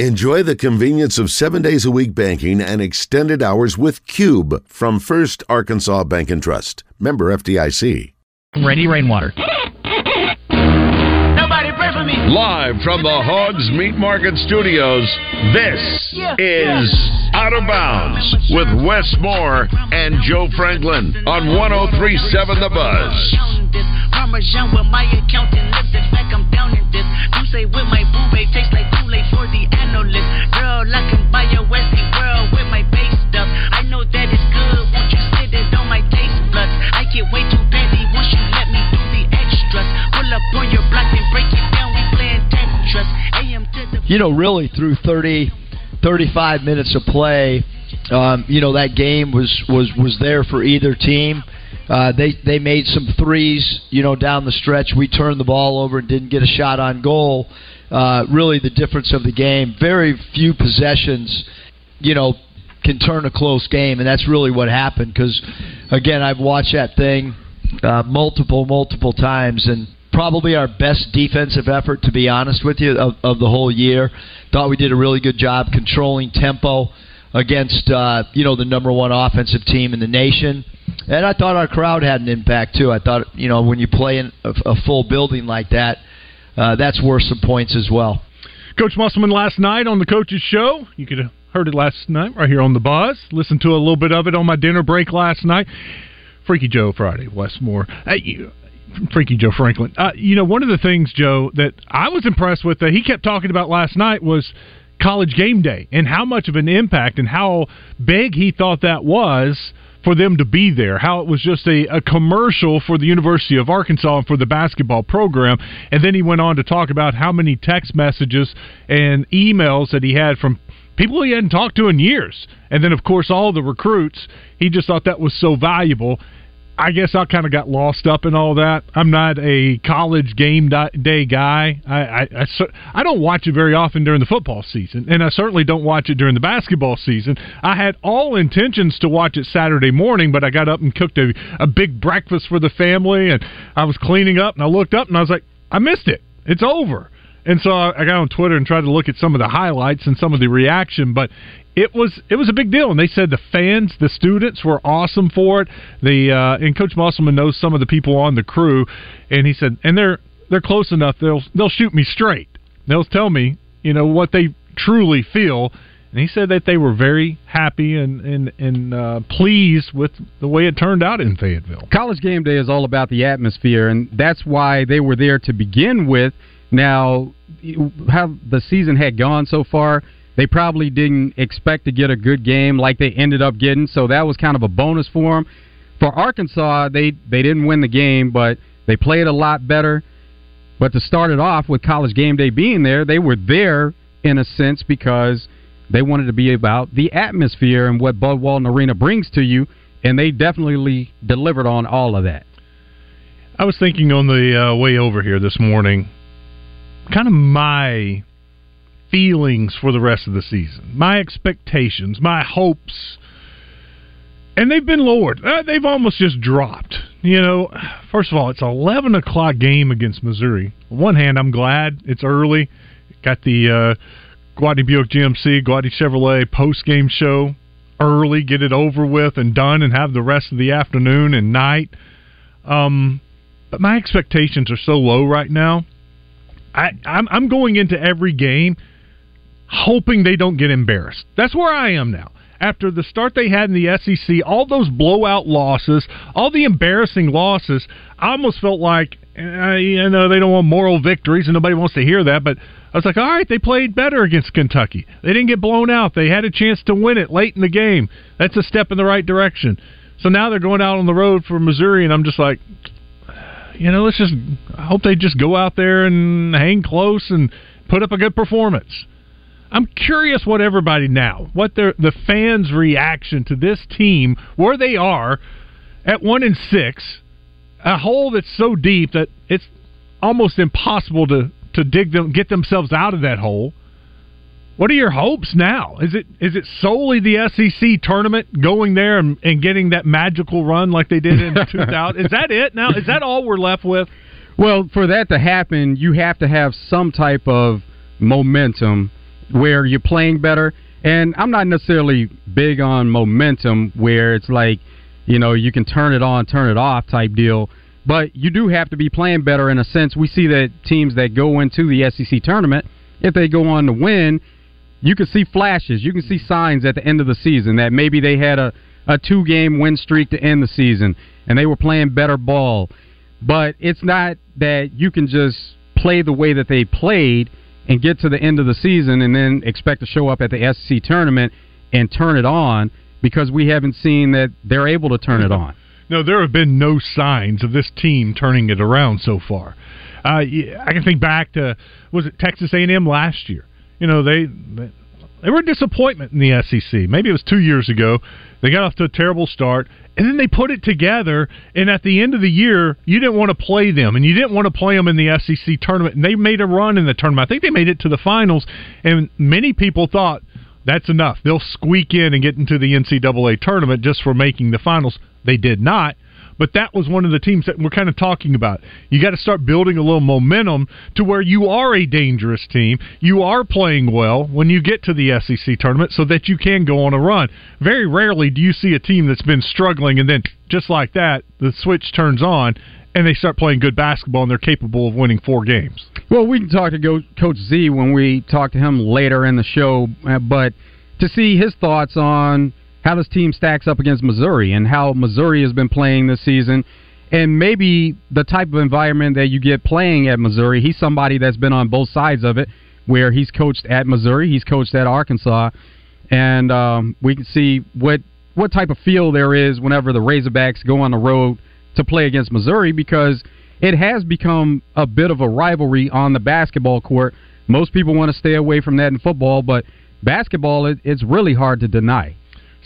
Enjoy the convenience of seven days a week banking and extended hours with Cube from First Arkansas Bank and Trust. Member FDIC. Randy Rainwater. Nobody pray for me. Live from the Hogs Meat Market Studios, this is Out of Bounds with Wes Moore and Joe Franklin on 1037 The Buzz. Girl, I can buy a Westie world with my base stuff. I know that it's good. Won't you sit it on my taste buds? I get way too you let me do the extras. Pull up on your block and break it down. We playing Tetris. AM to the you know, really through 30, 35 minutes of play, um, you know that game was was was there for either team. Uh, they they made some threes, you know, down the stretch. We turned the ball over and didn't get a shot on goal. Uh, really, the difference of the game. Very few possessions, you know, can turn a close game, and that's really what happened. Because again, I've watched that thing uh, multiple multiple times, and probably our best defensive effort, to be honest with you, of, of the whole year. Thought we did a really good job controlling tempo against uh, you know the number one offensive team in the nation. And I thought our crowd had an impact too. I thought you know when you play in a, a full building like that, uh, that's worth some points as well. Coach Musselman last night on the Coach's Show. You could have heard it last night right here on the Buzz. Listened to a little bit of it on my dinner break last night. Freaky Joe Friday, Wes Moore. Hey, Freaky Joe Franklin. Uh, you know, one of the things, Joe, that I was impressed with that he kept talking about last night was college game day and how much of an impact and how big he thought that was for them to be there. How it was just a, a commercial for the University of Arkansas and for the basketball program. And then he went on to talk about how many text messages and emails that he had from people he hadn't talked to in years. And then, of course, all the recruits. He just thought that was so valuable. I guess I kind of got lost up in all that. I'm not a college game day guy. I, I, I, I don't watch it very often during the football season, and I certainly don't watch it during the basketball season. I had all intentions to watch it Saturday morning, but I got up and cooked a, a big breakfast for the family, and I was cleaning up, and I looked up, and I was like, I missed it. It's over. And so I got on Twitter and tried to look at some of the highlights and some of the reaction, but it was it was a big deal, and they said the fans, the students were awesome for it. The uh, and Coach Musselman knows some of the people on the crew, and he said, and they're they're close enough. They'll they'll shoot me straight. They'll tell me, you know, what they truly feel. And he said that they were very happy and and and uh, pleased with the way it turned out in Fayetteville. College game day is all about the atmosphere, and that's why they were there to begin with. Now, how the season had gone so far, they probably didn't expect to get a good game like they ended up getting, so that was kind of a bonus for them. For Arkansas, they they didn't win the game, but they played a lot better. But to start it off with College Game Day being there, they were there in a sense because they wanted to be about the atmosphere and what Bud Walton Arena brings to you, and they definitely delivered on all of that. I was thinking on the uh, way over here this morning, kind of my feelings for the rest of the season, my expectations, my hopes, and they've been lowered. Uh, they've almost just dropped. You know, first of all, it's an eleven o'clock game against Missouri. On one hand, I'm glad it's early. Got the uh, Gwatney Buick GMC, Gwatney Chevrolet post game show early, get it over with and done, and have the rest of the afternoon and night. Um, but my expectations are so low right now. I, I'm, I'm going into every game hoping they don't get embarrassed. That's where I am now. After the start they had in the SEC, all those blowout losses, all the embarrassing losses, I almost felt like, uh, you know, they don't want moral victories, and nobody wants to hear that, but I was like, all right, they played better against Kentucky. They didn't get blown out. They had a chance to win it late in the game. That's a step in the right direction. So now they're going out on the road for Missouri, and I'm just like, you know, let's just I hope they just go out there and hang close and put up a good performance. I'm curious what everybody now, what their the fans' reaction to this team, where they are at one and six, a hole that's so deep that it's almost impossible to to dig them, get themselves out of that hole. What are your hopes now? Is it is it solely the SEC tournament going there and, and getting that magical run like they did in 2000? Is that it now? Is that all we're left with? Well, for that to happen, you have to have some type of momentum where you're playing better. And I'm not necessarily big on momentum where it's like, you know, you can turn it on, turn it off type deal. But you do have to be playing better in a sense. We see that teams that go into the SEC tournament, if they go on to win, you can see flashes. You can see signs at the end of the season that maybe they had a, a two game win streak to end the season and they were playing better ball. But it's not that you can just play the way that they played and get to the end of the season and then expect to show up at the SEC tournament and turn it on because we haven't seen that they're able to turn it on. No, there have been no signs of this team turning it around so far. Uh, I can think back to was it Texas A&M last year? You know they they were a disappointment in the SEC. Maybe it was two years ago. They got off to a terrible start, and then they put it together. And at the end of the year, you didn't want to play them, and you didn't want to play them in the SEC tournament. And they made a run in the tournament. I think they made it to the finals, and many people thought that's enough. They'll squeak in and get into the NCAA tournament just for making the finals. They did not. But that was one of the teams that we're kind of talking about. You got to start building a little momentum to where you are a dangerous team. You are playing well when you get to the SEC tournament so that you can go on a run. Very rarely do you see a team that's been struggling and then just like that, the switch turns on and they start playing good basketball and they're capable of winning four games. Well, we can talk to Coach Z when we talk to him later in the show, uh, but to see his thoughts on how this team stacks up against Missouri and how Missouri has been playing this season. And maybe the type of environment that you get playing at Missouri, he's somebody that's been on both sides of it, where he's coached at Missouri, he's coached at Arkansas, and um, we can see what what type of feel there is whenever the Razorbacks go on the road to play against Missouri because it has become a bit of a rivalry on the basketball court. Most people want to stay away from that in football, but basketball, it, it's really hard to deny.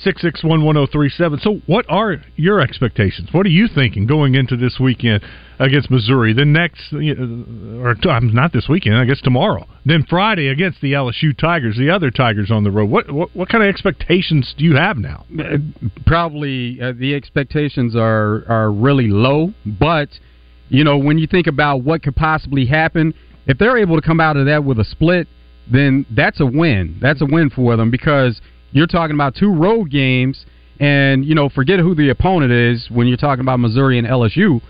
Six six one one zero oh three seven. So, what are your expectations? What are you thinking going into this weekend against Missouri? The next, or not this weekend, I guess tomorrow. Then Friday against the LSU Tigers, the other Tigers on the road. What what, what kind of expectations do you have now? Uh, probably uh, the expectations are are really low, but you know when you think about what could possibly happen, if they're able to come out of that with a split, then that's a win. That's a win for them because you're talking about two road games, and you know, forget who the opponent is when you're talking about Missouri and LSU,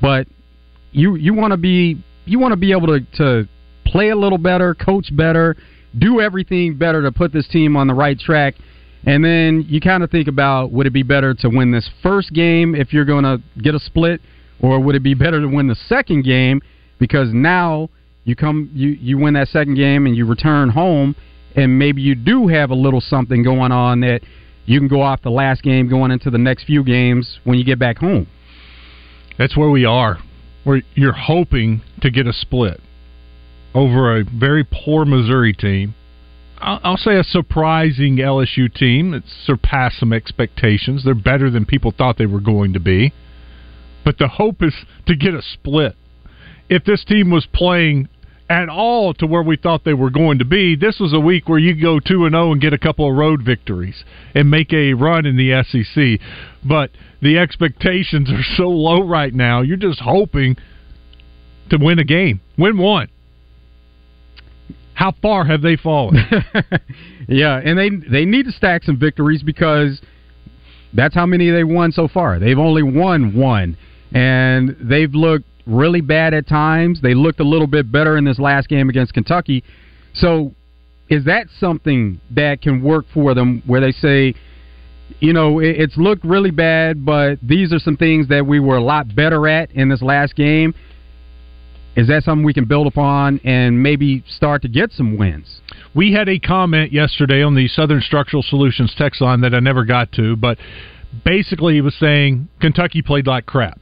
but you you want to be you want to be able to to play a little better, coach better, do everything better to put this team on the right track. And then you kind of think about would it be better to win this first game if you're going to get a split, or would it be better to win the second game because now you come you you win that second game and you return home and maybe you do have a little something going on that you can go off the last game going into the next few games when you get back home. That's where we are. Where you're hoping to get a split over a very poor Missouri team. I'll say a surprising LSU team that surpassed some expectations. They're better than people thought they were going to be. But the hope is to get a split. If this team was playing at all to where we thought they were going to be. This was a week where you go 2 and 0 and get a couple of road victories and make a run in the SEC. But the expectations are so low right now. You're just hoping to win a game. Win one. How far have they fallen? yeah, and they they need to stack some victories because that's how many they won so far. They've only won one, and they've looked really bad at times. They looked a little bit better in this last game against Kentucky. So, is that something that can work for them where they say, you know, it's looked really bad, but these are some things that we were a lot better at in this last game? Is that something we can build upon and maybe start to get some wins? We had a comment yesterday on the Southern Structural Solutions text line that I never got to, but basically he was saying Kentucky played like crap.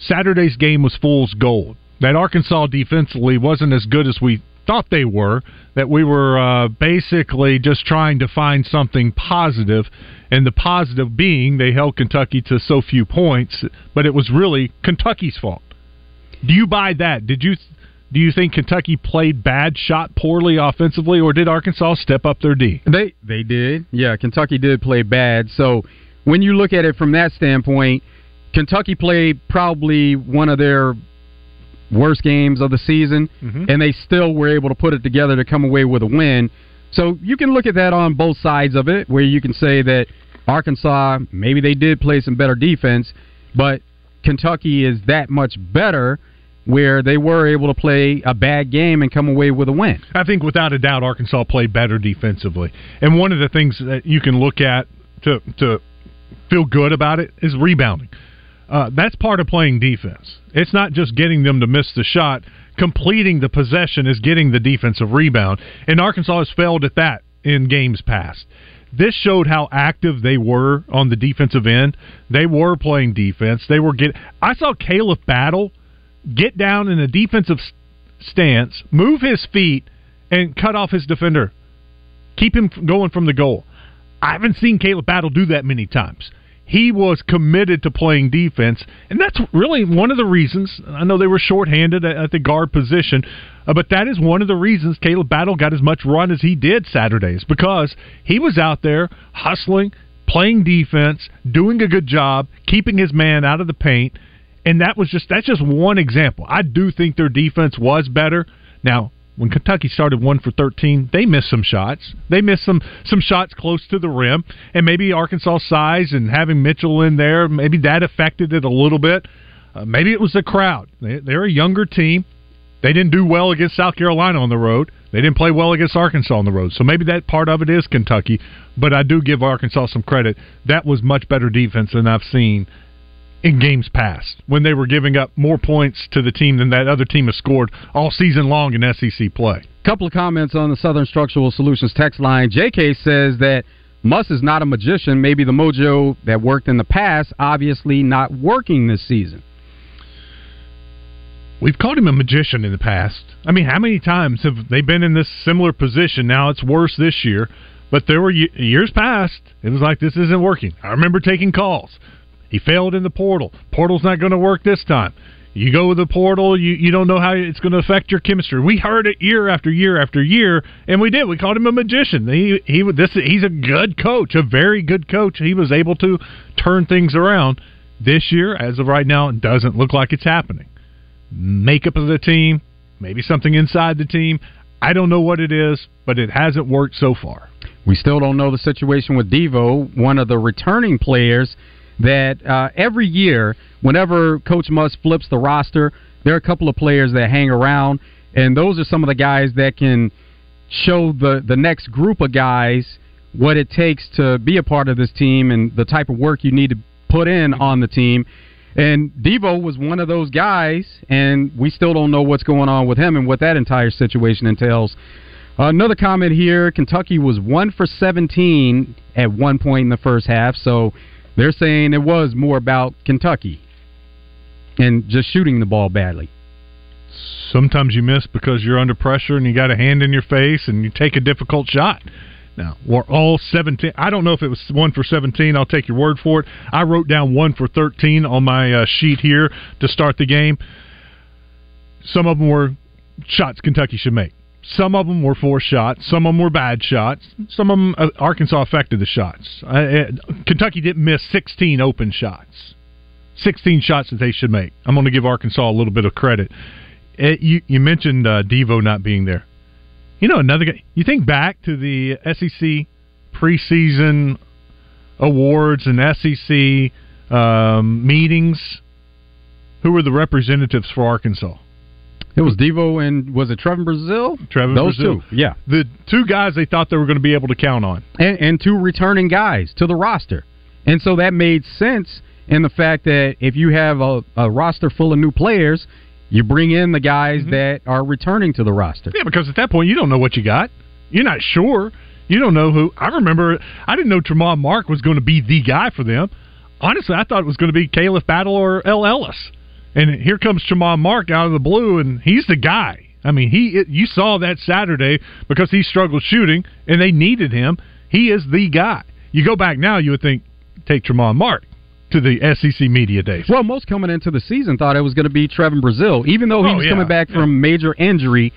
Saturday's game was fool's gold. That Arkansas defensively wasn't as good as we thought they were. That we were uh, basically just trying to find something positive, and the positive being they held Kentucky to so few points, but it was really Kentucky's fault. Do you buy that? Did you do you think Kentucky played bad, shot poorly offensively, or did Arkansas step up their D? They they did. Yeah, Kentucky did play bad. So when you look at it from that standpoint, Kentucky played probably one of their worst games of the season, mm-hmm. and they still were able to put it together to come away with a win. So you can look at that on both sides of it, where you can say that Arkansas maybe they did play some better defense, but Kentucky is that much better where they were able to play a bad game and come away with a win. I think without a doubt Arkansas played better defensively. And one of the things that you can look at to to feel good about it is rebounding. Uh, that's part of playing defense. It's not just getting them to miss the shot. Completing the possession is getting the defensive rebound. And Arkansas has failed at that in games past. This showed how active they were on the defensive end. They were playing defense. They were get. I saw Caleb Battle get down in a defensive stance, move his feet, and cut off his defender. Keep him going from the goal. I haven't seen Caleb Battle do that many times. He was committed to playing defense, and that's really one of the reasons. I know they were shorthanded at the guard position, uh, but that is one of the reasons Caleb Battle got as much run as he did Saturdays because he was out there hustling, playing defense, doing a good job, keeping his man out of the paint and that was just that's just one example. I do think their defense was better. Now, when Kentucky started one for thirteen, they missed some shots. They missed some some shots close to the rim, and maybe Arkansas size and having Mitchell in there, maybe that affected it a little bit. Uh, maybe it was the crowd. They, they're a younger team. They didn't do well against South Carolina on the road. They didn't play well against Arkansas on the road. So maybe that part of it is Kentucky. But I do give Arkansas some credit. That was much better defense than I've seen in games past when they were giving up more points to the team than that other team has scored all season long in SEC play. Couple of comments on the Southern Structural Solutions text line. JK says that Muss is not a magician. Maybe the mojo that worked in the past, obviously not working this season. We've called him a magician in the past. I mean, how many times have they been in this similar position? Now it's worse this year, but there were years past. It was like this isn't working. I remember taking calls. He failed in the portal. Portal's not going to work this time. You go with the portal, you, you don't know how it's going to affect your chemistry. We heard it year after year after year, and we did. We called him a magician. He he this he's a good coach, a very good coach. He was able to turn things around. This year, as of right now, it doesn't look like it's happening. Makeup of the team, maybe something inside the team. I don't know what it is, but it hasn't worked so far. We still don't know the situation with Devo, one of the returning players that uh, every year, whenever Coach Muss flips the roster, there are a couple of players that hang around, and those are some of the guys that can show the the next group of guys what it takes to be a part of this team and the type of work you need to put in on the team. And Devo was one of those guys, and we still don't know what's going on with him and what that entire situation entails. Another comment here Kentucky was 1 for 17 at one point in the first half, so they're saying it was more about Kentucky and just shooting the ball badly. Sometimes you miss because you're under pressure and you got a hand in your face and you take a difficult shot. Now, we're all 17. I don't know if it was 1 for 17. I'll take your word for it. I wrote down 1 for 13 on my uh, sheet here to start the game. Some of them were shots Kentucky should make. Some of them were forced shots. Some of them were bad shots. Some of them, uh, Arkansas affected the shots. Uh, it, Kentucky didn't miss 16 open shots. 16 shots that they should make. I'm going to give Arkansas a little bit of credit. It, you, you mentioned uh, Devo not being there. You know, another guy. You think back to the SEC preseason awards and SEC um, meetings. Who were the representatives for Arkansas? It was Devo and was it Trevon Brazile? Trevon Those Brazile. two, yeah. The two guys they thought they were going to be able to count on. And, and two returning guys to the roster. And so that made sense in the fact that if you have a, a roster full of new players, you bring in the guys mm-hmm. that are returning to the roster. Yeah, because at that point you don't know what you got. You're not sure. You don't know who. I remember I didn't know Tramon Mark was going to be the guy for them. Honestly, I thought it was going to be Caleb Battle or El Ellis. And here comes Tramon Mark out of the blue, and he's the guy. I mean, he you saw that Saturday because he struggled shooting, and they needed him. He is the guy. You go back now, you would think take Tramon Mark to the SEC media days. Well, most coming into the season thought it was going to be Trevon Brazile, even though he oh, was yeah, coming back yeah. from major injury,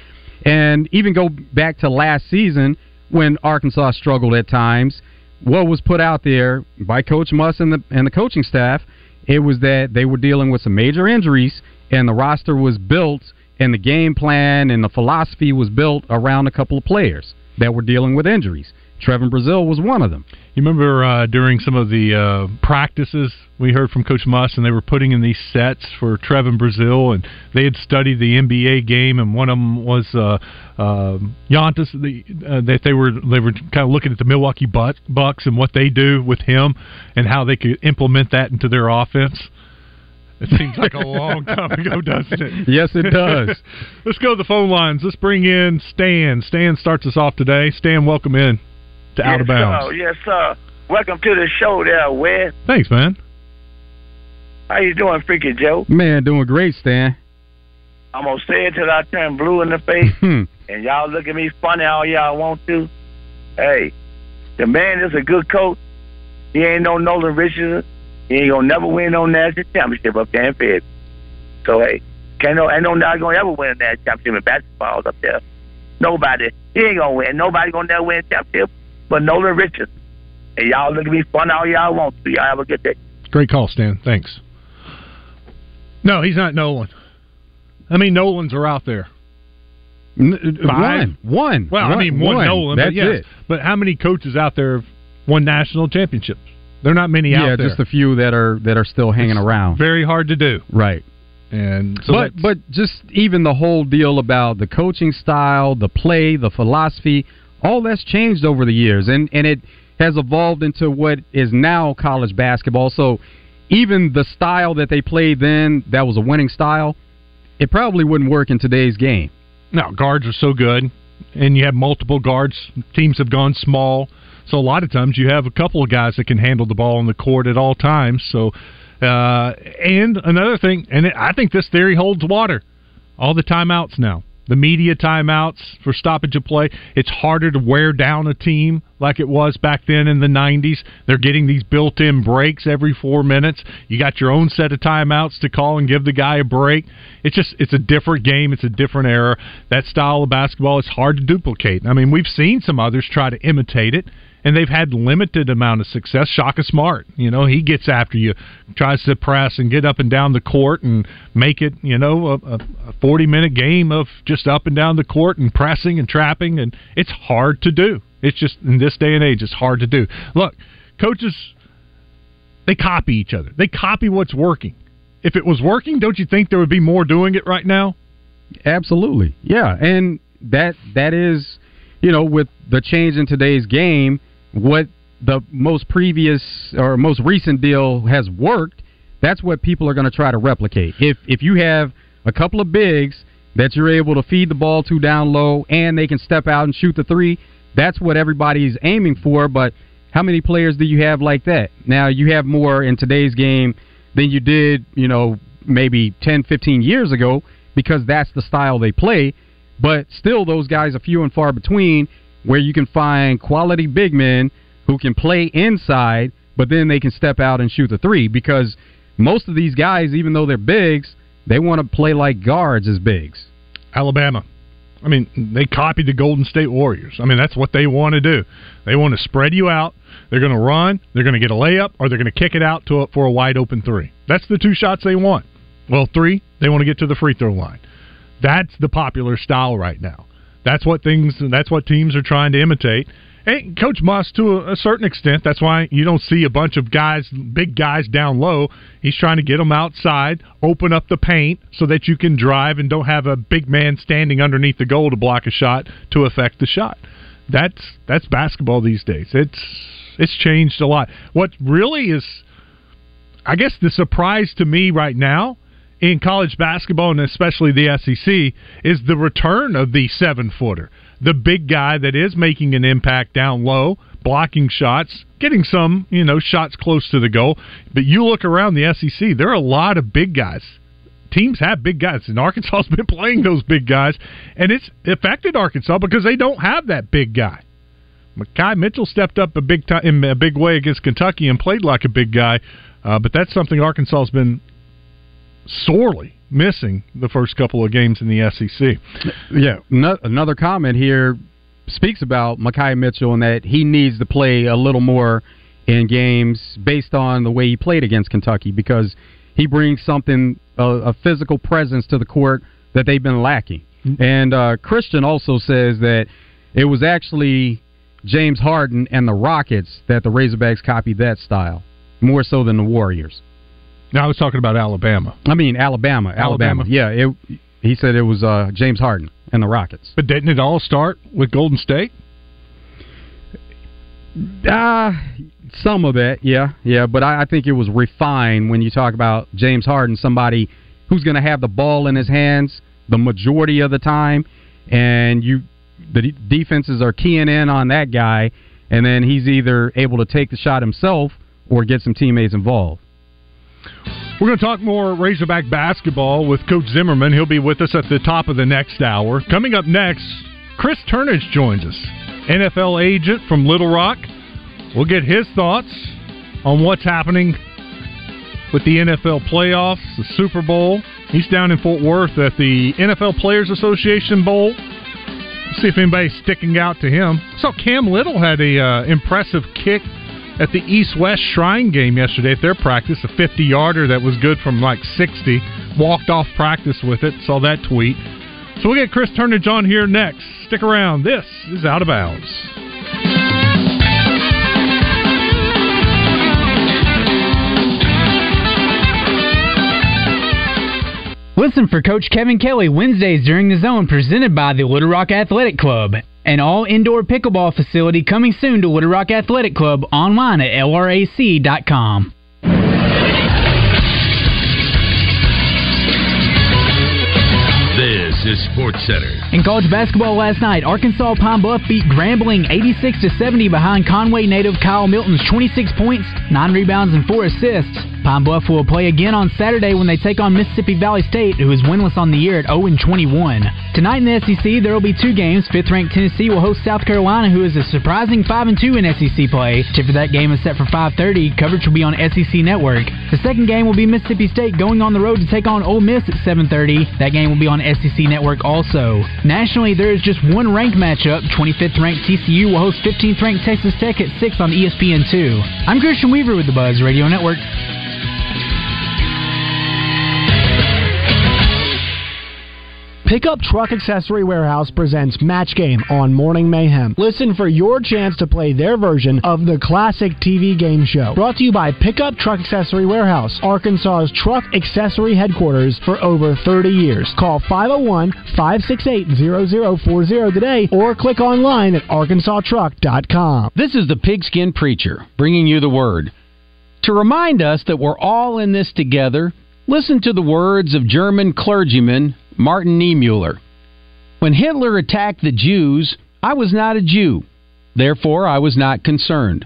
and even go back to last season when Arkansas struggled at times. What was put out there by Coach Muss and the and the coaching staff it was that they were dealing with some major injuries, and the roster was built, and the game plan and the philosophy was built around a couple of players. that were dealing with injuries. Trevon Brazile was one of them. You remember uh, during some of the uh, practices we heard from Coach Muss, and they were putting in these sets for Trevon Brazile, and they had studied the NBA game, and one of them was uh, uh, Giannis. The, uh, that they were they were kind of looking at the Milwaukee Bucks and what they do with him, and how they could implement that into their offense. It seems like a long time ago, doesn't it? Yes, it does. Let's go to the phone lines. Let's bring in Stan. Stan starts us off today. Stan, welcome in to yes, Out of Bounds. Sir. Yes, sir. Welcome to the show there, Wes. Thanks, man. How you doing, Freaky Joe? Man, doing great, Stan. I'm gonna say it till I turn blue in the face, Hmm. and y'all look at me funny all y'all want to. Hey, the man is a good coach. He ain't no Nolan Richardson. He ain't gonna never win no national championship up there in Fed. So hey, can't no ain't no not gonna ever win a national championship in basketball up there. Nobody. He ain't gonna win. Nobody gonna never win a championship but Nolan Richardson. And y'all look at me funny all y'all want to. Y'all have a good day. Great call, Stan. Thanks. No, he's not Nolan. I mean, Nolans are out there. N- uh, Five? One, one. Well, I mean, one, Nolan. That's but yes. it. But how many coaches out there have won national championships? There are not many yeah, out there. Yeah, just a few that are that are still hanging It's around. Very hard to do. Right. And so but but just even the whole deal about the coaching style, the play, the philosophy, all that's changed over the years, and and it has evolved into what is now college basketball. So even the style that they played then, that was a winning style, it probably wouldn't work in today's game. No, guards are so good, and you have multiple guards. Teams have gone small, so a lot of times you have a couple of guys that can handle the ball on the court at all times. So, uh, and another thing, and I think this theory holds water. All the timeouts now, the media timeouts for stoppage of play. It's harder to wear down a team like it was back then in the 90s. They're getting these built-in breaks every four minutes. You got your own set of timeouts to call and give the guy a break. It's just it's a different game. It's a different era. That style of basketball is hard to duplicate. I mean, we've seen some others try to imitate it. And they've had limited amount of success. Shaka Smart, you know, he gets after you, tries to press and get up and down the court and make it, you know, a, a, a forty minute game of just up and down the court and pressing and trapping, and it's hard to do. It's just in this day and age, it's hard to do. Look, coaches, they copy each other. They copy what's working. If it was working, don't you think there would be more doing it right now? Absolutely, yeah, and that that is, you know, with the change in today's game, what the most previous or most recent deal has worked. That's what people are going to try to replicate. If if you have a couple of bigs that you're able to feed the ball to down low and they can step out and shoot the three, that's what everybody's aiming for. But how many players do you have like that? Now you have more in today's game than you did, you know, maybe 10, 15 years ago because that's the style they play. But still, those guys are few and far between where you can find quality big men who can play inside, but then they can step out and shoot the three because most of these guys, even though they're bigs, they want to play like guards as bigs. Alabama. I mean, they copied the Golden State Warriors. I mean, that's what they want to do. They want to spread you out. They're going to run. They're going to get a layup, or they're going to kick it out to a, for a wide open three. That's the two shots they want. Well, three, they want to get to the free throw line. That's the popular style right now. That's what things. That's what teams are trying to imitate. And Coach Muss, to a, a certain extent, that's why you don't see a bunch of guys, big guys down low. He's trying to get them outside, open up the paint so that you can drive and don't have a big man standing underneath the goal to block a shot to affect the shot. That's that's basketball these days. It's it's changed a lot. What really is, I guess, the surprise to me right now in college basketball and especially the SEC is the return of the seven footer, the big guy that is making an impact down low, blocking shots, getting some you know shots close to the goal. But you look around the SEC, there are a lot of big guys. Teams have big guys, and Arkansas's been playing those big guys, and it's affected Arkansas because they don't have that big guy. Makhi Mitchell stepped up a big time in a big way against Kentucky and played like a big guy, uh, but that's something Arkansas's been sorely missing the first couple of games in the SEC. Yeah, no, another comment here speaks about Makhi Mitchell and that he needs to play a little more in games based on the way he played against Kentucky because he brings something a, a physical presence to the court that they've been lacking. And uh, Christian also says that It was actually James Harden and the Rockets that the Razorbacks copied that style more so than the Warriors. Now I was talking about Alabama. I mean Alabama, Alabama. Alabama. Yeah, it, he said it was uh, James Harden and the Rockets. But didn't it all start with Golden State? Uh, some of it, yeah, yeah. But I, I think it was refined when you talk about James Harden, somebody who's going to have the ball in his hands the majority of the time, and you the de- defenses are keying in on that guy, and then he's either able to take the shot himself or get some teammates involved. We're going to talk more Razorback basketball with Coach Zimmerman. He'll be with us at the top of the next hour. Coming up next, Chris Turnage joins us, NFL agent from Little Rock. We'll get his thoughts on what's happening with the NFL playoffs, the Super Bowl. He's down in Fort Worth at the NFL Players Association Bowl. See if anybody's sticking out to him. saw Cam Little had a uh, impressive kick at the East West Shrine game yesterday at their practice, a 50 yarder that was good from like 60. Walked off practice with it. Saw that tweet. So we'll get Chris Turnage on here next. Stick around. This is Out of Bounds. Listen for Coach Kevin Kelly Wednesdays during the zone presented by the Little Rock Athletic Club. An all indoor pickleball facility coming soon to Little Rock Athletic Club online at lrac.com. This is Sports Center. In college basketball last night, Arkansas Pine Bluff beat Grambling 86 to 70 behind Conway native Kylen Milton's 26 points, 9 rebounds and 4 assists. Pine Bluff will play again on Saturday when they take on Mississippi Valley State, who is winless on the year at 0 21. Tonight in the SEC, there will be two games. Fifth ranked Tennessee will host South Carolina, who is a surprising 5 2 in SEC play. Tip for that game is set for 5:30. Coverage will be on SEC Network. The second game will be Mississippi State going on the road to take on Ole Miss at 7:30. That game will be on SEC Network also. Nationally, there is just one ranked matchup. 25th ranked TCU will host 15th ranked Texas Tech at 6 on E ESPN2. I'm Christian Weaver with the Buzz Radio Network. Pickup Truck Accessory Warehouse presents Match Game on Morning Mayhem. Listen for your chance to play their version of the classic TV game show. Brought to you by Pickup Truck Accessory Warehouse, Arkansas's truck accessory headquarters for over 30 years. Call 501 568 0040 today or click online at arkansastruck.com. This is the Pigskin Preacher bringing you the word. To remind us that we're all in this together, listen to the words of German clergyman Martin Niemöller. When Hitler attacked the Jews, I was not a Jew. Therefore, I was not concerned.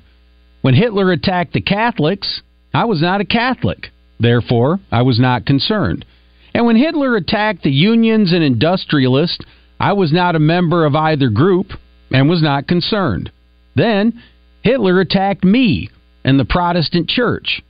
When Hitler attacked the Catholics, I was not a Catholic. Therefore, I was not concerned. And when Hitler attacked the unions and industrialists, I was not a member of either group and was not concerned. Then, Hitler attacked me and the Protestant church,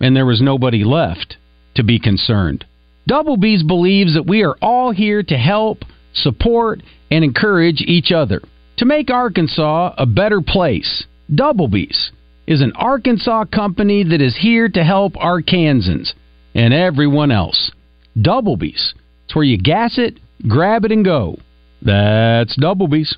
and there was nobody left to be concerned. Double B's believes that we are all here to help, support, and encourage each other to make Arkansas a better place. Double B's is an Arkansas company that is here to help Arkansans and everyone else. Double B's. It's where you gas it, grab it, and go. That's Double B's.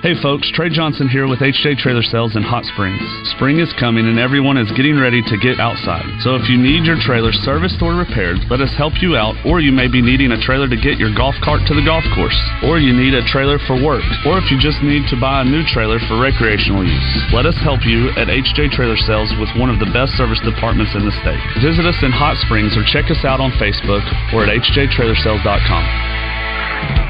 Hey folks, Trey Johnson here with HJ Trailer Sales in Hot Springs. Spring is coming and everyone is getting ready to get outside. So if you need your trailer serviced or repaired, let us help you out. Or you may be needing a trailer to get your golf cart to the golf course. Or you need a trailer for work. Or if you just need to buy a new trailer for recreational use. Let us help you at HJ Trailer Sales with one of the best service departments in the state. Visit us in Hot Springs or check us out on Facebook or at hjtrailersales.com.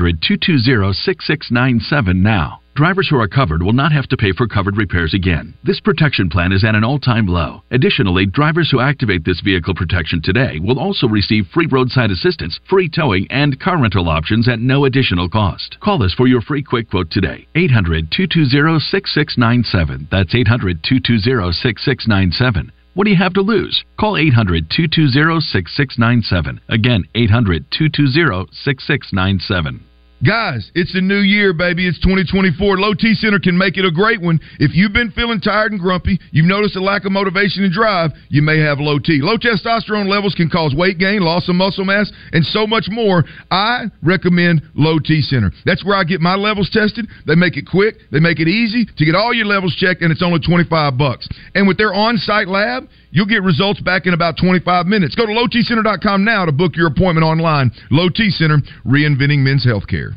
220 6697 now. drivers who are covered will not have to pay for covered repairs again. This protection plan is at an all time low. Additionally, drivers who activate this vehicle protection today will also receive free roadside assistance, free towing, and car rental options at no additional cost. Call us for your free quick quote today. 800 220 6697. That's 800 220 6697. What do you have to lose? Call 800 220 6697. Again, 800 220 6697. Guys, it's a new year, baby. It's 2024. Low T Center can make it a great one. If you've been feeling tired and grumpy, you've noticed a lack of motivation and drive, you may have low T. Low testosterone levels can cause weight gain, loss of muscle mass, and so much more. I recommend Low T Center. That's where I get my levels tested. They make it quick, they make it easy to get all your levels checked, and it's only 25 bucks. And with their on-site lab, You'll get results back in about 25 minutes. Go to lowtcenter.com now to book your appointment online. Low T Center, reinventing men's healthcare.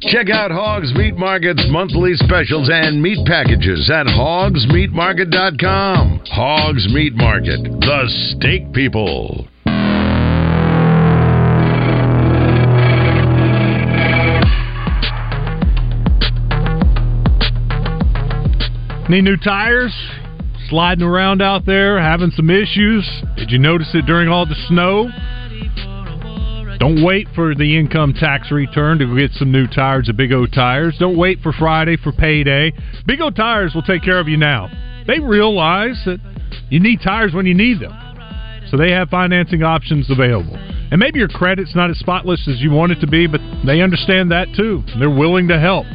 Check out Hogs Meat Market's monthly specials and meat packages at hogsmeatmarket.com. Hogs Meat Market, the steak people. Need new tires? Sliding around out there, having some issues? Did you notice it during all the snow? Don't wait for the income tax return to get some new tires at Big O Tires. Don't wait for Friday for payday. Big O Tires will take care of you now. They realize that you need tires when you need them. So they have financing options available. And maybe your credit's not as spotless as you want it to be, but they understand that too. They're willing to help.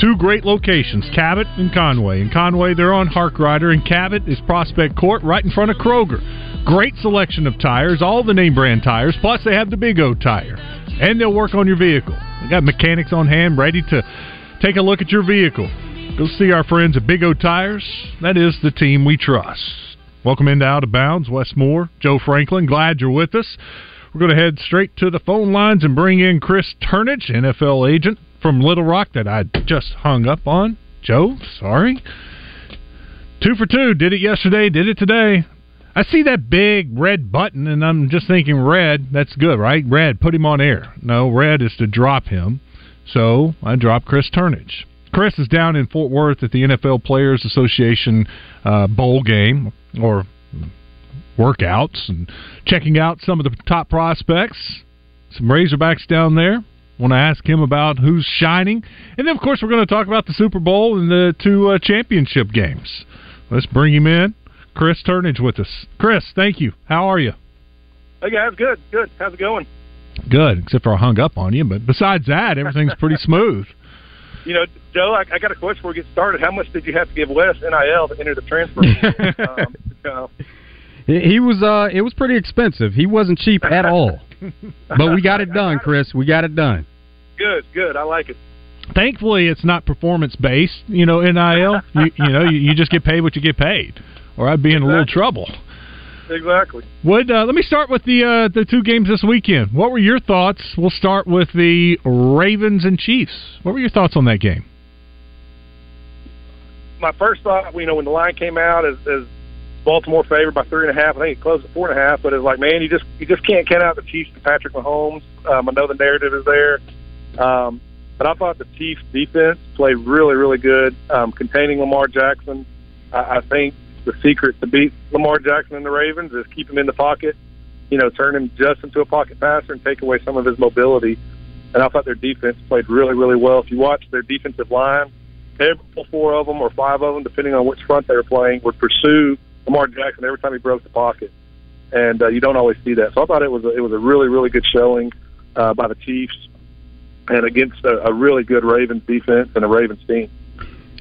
Two great locations, Cabot and Conway. In Conway, they're on Hark Harkrider, and Cabot is Prospect Court right in front of Kroger. Great selection of tires, all the name brand tires, plus they have the Big O tire. And they'll work on your vehicle. They got mechanics on hand ready to take a look at your vehicle. Go see our friends at Big O Tires. That is the team we trust. Welcome into Out of Bounds, Wes Moore, Joe Franklin. Glad you're with us. We're going to head straight to the phone lines and bring in Chris Turnage, NFL agent from Little Rock that I just hung up on. Joe, sorry. Two for two. Did it yesterday, did it today. I see that big red button and I'm just thinking red, that's good, right? Red, put him on air. No, red is to drop him. So I drop Chris Turnage. Chris is down in Fort Worth at the NFL Players Association uh, bowl game or workouts and checking out some of the top prospects. Some Razorbacks down there. Want to ask him about who's shining, and then of course we're going to talk about the Super Bowl and the two uh, championship games. Let's bring him in. Chris Turnage with us. Chris, thank you. How are you? Hey guys, good, good. How's it going? Good, except for I hung up on you. But besides that, everything's pretty smooth. You know, Joe, I, I got a question before we get started. How much did you have to give Wes NIL to enter the transfer? um, so, He was uh it was pretty expensive. He wasn't cheap at all. but we got it done, Chris. We got it done. good, good. I like it. Thankfully, it's not performance based. You know, NIL. you, you know, you, you just get paid what you get paid, or I'd be in a little trouble. Exactly. Would uh, let me start with the uh, the two games this weekend. What were your thoughts? We'll start with the Ravens and Chiefs. What were your thoughts on that game? My first thought, you know, when the line came out is, is Baltimore favored by three and a half. I think it closed at four and a half. But it's like, man, you just you just can't count out the Chiefs and Patrick Mahomes. Um, I know the narrative is there, um, but I thought the Chiefs defense played really, really good, um, containing Lamar Jackson. I, I think the secret to beat Lamar Jackson and the Ravens is keep him in the pocket. You know, turn him just into a pocket passer and take away some of his mobility. And I thought their defense played really, really well. If you watch their defensive line, every four of them or five of them, depending on which front they were playing, would pursue Lamar Jackson every time he broke the pocket, and uh, you don't always see that. So I thought it was a, it was a really really good showing uh, by the Chiefs, and against a, a really good Ravens defense and a Ravens team.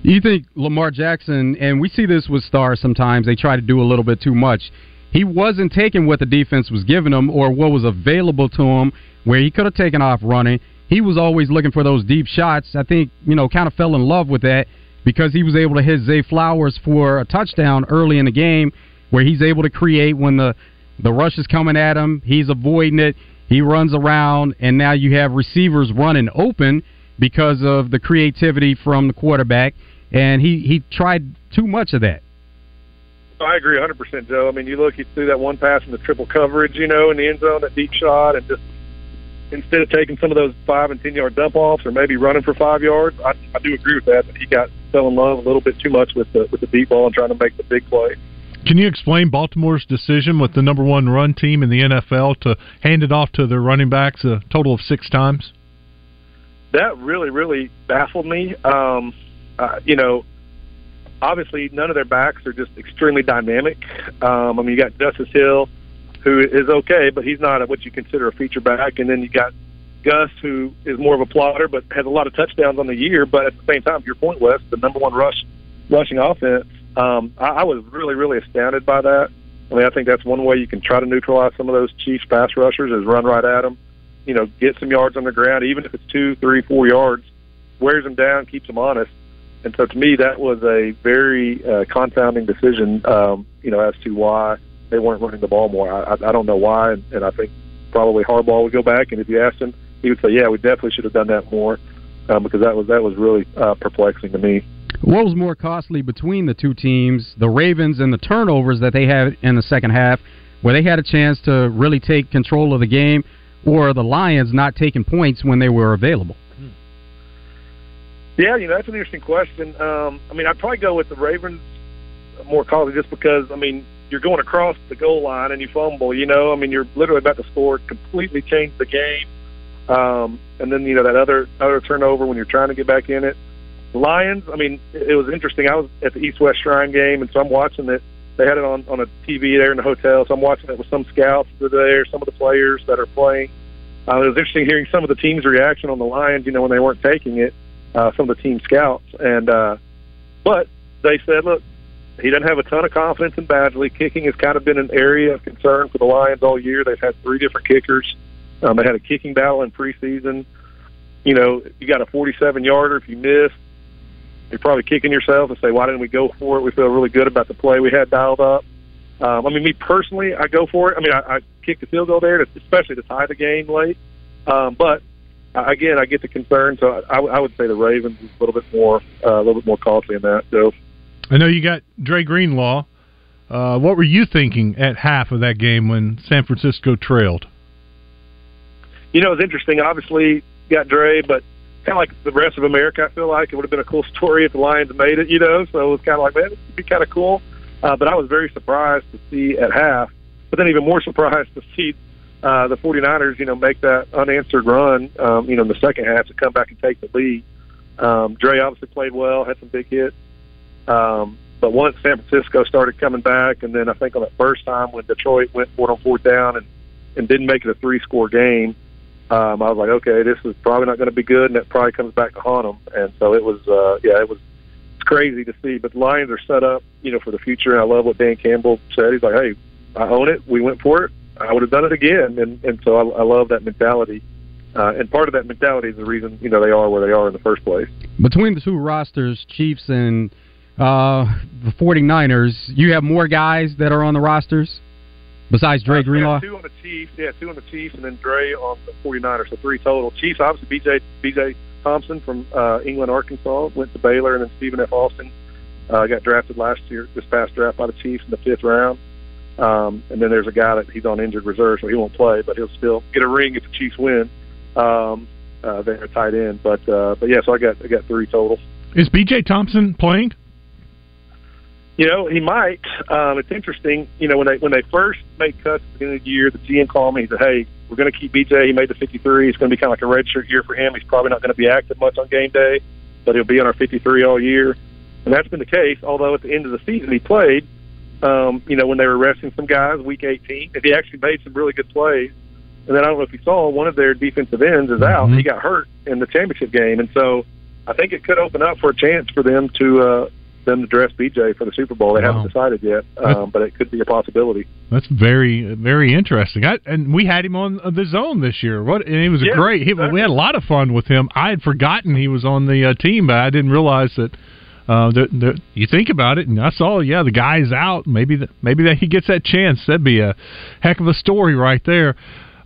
You think Lamar Jackson, and we see this with stars sometimes, they try to do a little bit too much. He wasn't taking what the defense was giving him or what was available to him where he could have taken off running. He was always looking for those deep shots. I think, you know, kind of fell in love with that because he was able to hit Zay Flowers for a touchdown early in the game where he's able to create when the, the rush is coming at him. He's avoiding it. He runs around, and now you have receivers running open because of the creativity from the quarterback. And he, he tried too much of that. I agree 100%, Joe. I mean, you look, he threw that one pass in the triple coverage, you know, in the end zone, that deep shot, and just instead of taking some of those five and ten yard dump offs or maybe running for five yards. I, I do agree with that. But he got fell in love a little bit too much with the with the deep ball and trying to make the big play. Can you explain Baltimore's decision with the number one run team in the NFL to hand it off to their running backs a total of six times? That really, really baffled me. Um, uh, you know, obviously none of their backs are just extremely dynamic. Um, I mean, you got Justice Hill, who is okay, but he's not what you consider a feature back, and then you got Gus, who is more of a plotter, but has a lot of touchdowns on the year. But at the same time, your point, Wes, the number one rush rushing offense. Um, I, I was really, really astounded by that. I mean, I think that's one way you can try to neutralize some of those Chiefs pass rushers is run right at them. You know, get some yards on the ground, even if it's two, three, four yards, wears them down, keeps them honest. And so, to me, that was a very uh, confounding decision. Um, you know, as to why they weren't running the ball more. I, I, don't know why, and, and I think probably Harbaugh would go back, and if you asked him, he would say, "Yeah, we definitely should have done that more," um, because that was that was really uh, perplexing to me. What was more costly between the two teams, the Ravens and the turnovers that they had in the second half, where they had a chance to really take control of the game, or the Lions not taking points when they were available? Yeah, you know that's an interesting question. Um, I mean, I'd probably go with the Ravens more costly just because I mean you're going across the goal line and you fumble. You know, I mean you're literally about to score, completely change the game, um, and then you know that other other turnover when you're trying to get back in it. Lions, I mean, it was interesting. I was at the East West Shrine game, and so I'm watching it. They had it on on a TV there in the hotel, so I'm watching it with some scouts that are there, some of the players that are playing. Uh, it was interesting hearing some of the team's reaction on the Lions. You know, when they weren't taking it, uh, some of the team scouts, and uh, but they said, look, he doesn't have a ton of confidence in Badgley. Kicking has kind of been an area of concern for the Lions all year. They've had three different kickers. Um, they had a kicking battle in preseason. You know, you got a 47 yarder. If you miss, you're probably kicking yourself and say, why didn't we go for it? We feel really good about the play we had dialed up. Um, I mean, me personally, I go for it. I mean, I, I kicked the field goal there, to, especially to tie the game late. Um, but again, I get the concern, so I, I would say the Ravens is a little bit more, uh, a little bit more costly in that. So, I know you got Dre Greenlaw. Uh, what were you thinking at half of that game when San Francisco trailed? You know, it's interesting. Obviously, got Dre, but kind of like the rest of America, I feel like it would have been a cool story if the Lions made it. You know, so it was kind of like, man, this would be kind of cool. Uh, but I was very surprised to see at half, but then even more surprised to see uh, the 49ers, you know, make that unanswered run, um, you know, in the second half to come back and take the lead. Um, Dre obviously played well, had some big hits. Um, but once San Francisco started coming back, and then I think on that first time when Detroit went it on fourth down and, and didn't make it a three score game, um, I was like, okay, this is probably not going to be good, and it probably comes back to haunt them. And so it was, uh, yeah, it was it's crazy to see. But the Lions are set up, you know, for the future. And I love what Dan Campbell said. He's like, hey, I own it. We went for it. I would have done it again. And and so I, I love that mentality. Uh, and part of that mentality is the reason you know they are where they are in the first place. Between the two rosters, Chiefs and uh, the 49ers, you have more guys that are on the rosters besides Dre uh, Greenlaw. Two on the Chiefs, yeah, two on the Chiefs, and then Dre on the 49ers, so three total. Chiefs, obviously, BJ BJ Thompson from uh, England, Arkansas, went to Baylor, and then Stephen F. Austin uh, got drafted last year, this past draft by the Chiefs in the fifth round. Um, and then there's a guy that he's on injured reserve, so he won't play, but he'll still get a ring if the Chiefs win. Um, uh, they're tight end, but uh, but yeah, so I got I got three total. Is B.J. Thompson playing? You know, he might. Um, it's interesting. You know, when they when they first made cuts at the beginning of the year, the GM called me. He said, "Hey, we're going to keep BJ. He made the 53. It's going to be kind of like a redshirt year for him. He's probably not going to be active much on game day, but he'll be on our 53 all year." And that's been the case. Although at the end of the season he played. Um, you know, when they were resting some guys, week 18, and he actually made some really good plays. And then I don't know if you saw one of their defensive ends is out. Mm-hmm. He got hurt in the championship game, and so I think it could open up for a chance for them to uh, them to dress BJ for the Super Bowl. They Wow. haven't decided yet, um, but it could be a possibility. That's very, very interesting. I, and we had him on the zone this year. What? And he was Yeah, great. He, we had a lot of fun with him. I had forgotten he was on the uh, team, but I didn't realize that. Uh, that, that you think about it, and I saw, yeah, the guy's out. Maybe that, maybe that he gets that chance. That'd be a heck of a story right there.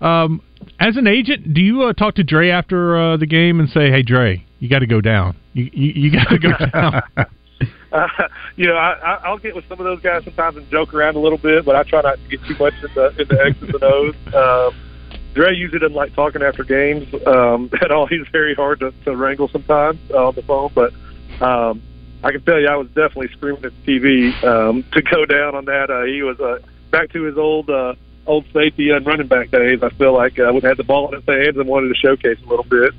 Um, as an agent, do you uh, talk to Dre after uh, the game and say, "Hey, Dre, you got to go down. You you, you got to go down." Uh, you know, I, I'll get with some of those guys sometimes and joke around a little bit, but I try not to get too much into, the X's and O's. Um, Dre usually doesn't like talking after games um, at all. He's very hard to, to wrangle sometimes uh, on the phone, but um, I can tell you, I was definitely screaming at the TV um, to go down on that. Uh, he was uh, back to his old uh, old safety and running back days. I feel like uh, would have had the ball in his hands and wanted to showcase a little bit.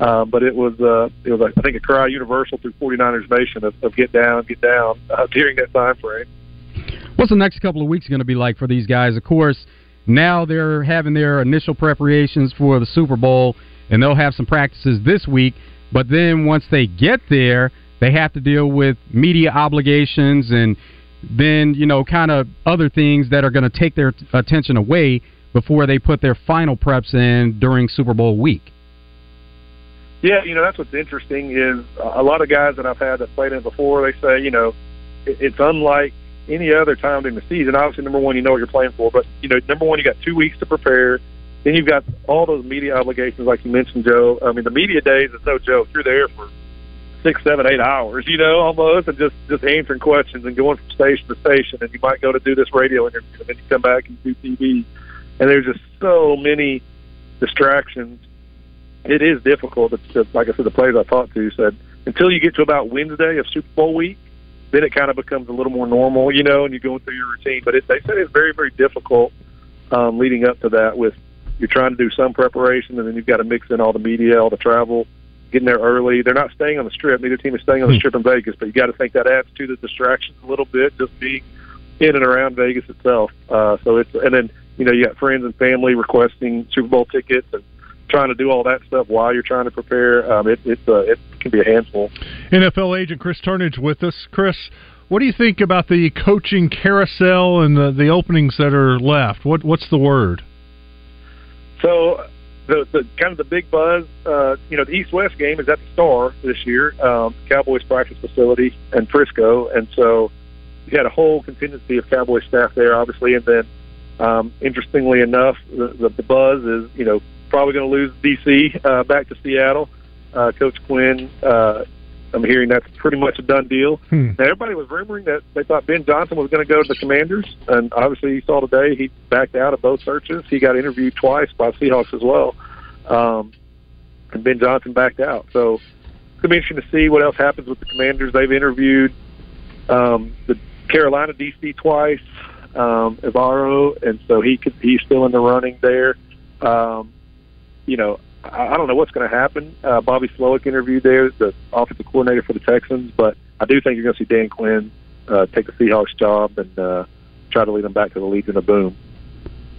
Um, but it was uh, it was I think a cry universal through 49ers Nation of, of get down, get down uh, during that time frame. What's the next couple of weeks going to be like for these guys? Of course, now they're having their initial preparations for the Super Bowl, and they'll have some practices this week. But then once they get there, they have to deal with media obligations and then you know kind of other things that are going to take their attention away before they put their final preps in during Super Bowl week. Yeah, you know that's what's interesting is a lot of guys that I've had that played in before. They say you know it's unlike any other time during the season. Obviously, number one, you know what you're playing for, but you know number one, you got two weeks to prepare. Then you've got all those media obligations, like you mentioned, Joe. I mean, the media days is no joke. You're there for six, seven, eight hours, you know, almost, and just just answering questions and going from station to station. And you might go to do this radio interview, and then you come back and do TV. And there's just so many distractions it is difficult. It's, like I said, the players I talked to said until you get to about Wednesday of Super Bowl week, then it kind of becomes a little more normal, you know, and you're going through your routine. But it, they said it's very, very difficult um, leading up to that. With you're trying to do some preparation, and then you've got to mix in all the media, all the travel, getting there early. They're not staying on the strip. Neither team is staying on the hmm. strip in Vegas, but you got to think that adds to the distractions a little bit, just being in and around Vegas itself. Uh, so it's and then you know you got friends and family requesting Super Bowl tickets and trying to do all that stuff while you're trying to prepare, um, it it, uh, it can be a handful. NFL agent Chris Turnage with us. Chris, what do you think about the coaching carousel and the, the openings that are left? What what's the word? So the, the kind of the big buzz, uh, you know, the East West game is at the Star this year, um, Cowboys practice facility in Frisco, and so you had a whole contingency of Cowboy staff there, obviously, and then um, interestingly enough, the, the, the buzz is you know probably going to lose DC uh, back to Seattle. Uh, Coach Quinn, uh, I'm hearing that's pretty much a done deal. Hmm. Now, everybody was rumoring that they thought Ben Johnson was going to go to the Commanders, and obviously you saw today he backed out of both searches. He got interviewed twice by Seahawks as well, um, and Ben Johnson backed out. So it's going to be interesting to see what else happens with the Commanders. They've interviewed um, the Carolina DC twice, um, Evero, and so he could he's still in the running there. Um, you know, I, don't know what's going to happen. Uh, Bobby Slowik interviewed there, the offensive coordinator for the Texans, but I do think you're going to see Dan Quinn uh, take the Seahawks job and uh, try to lead them back to the Legion of Boom.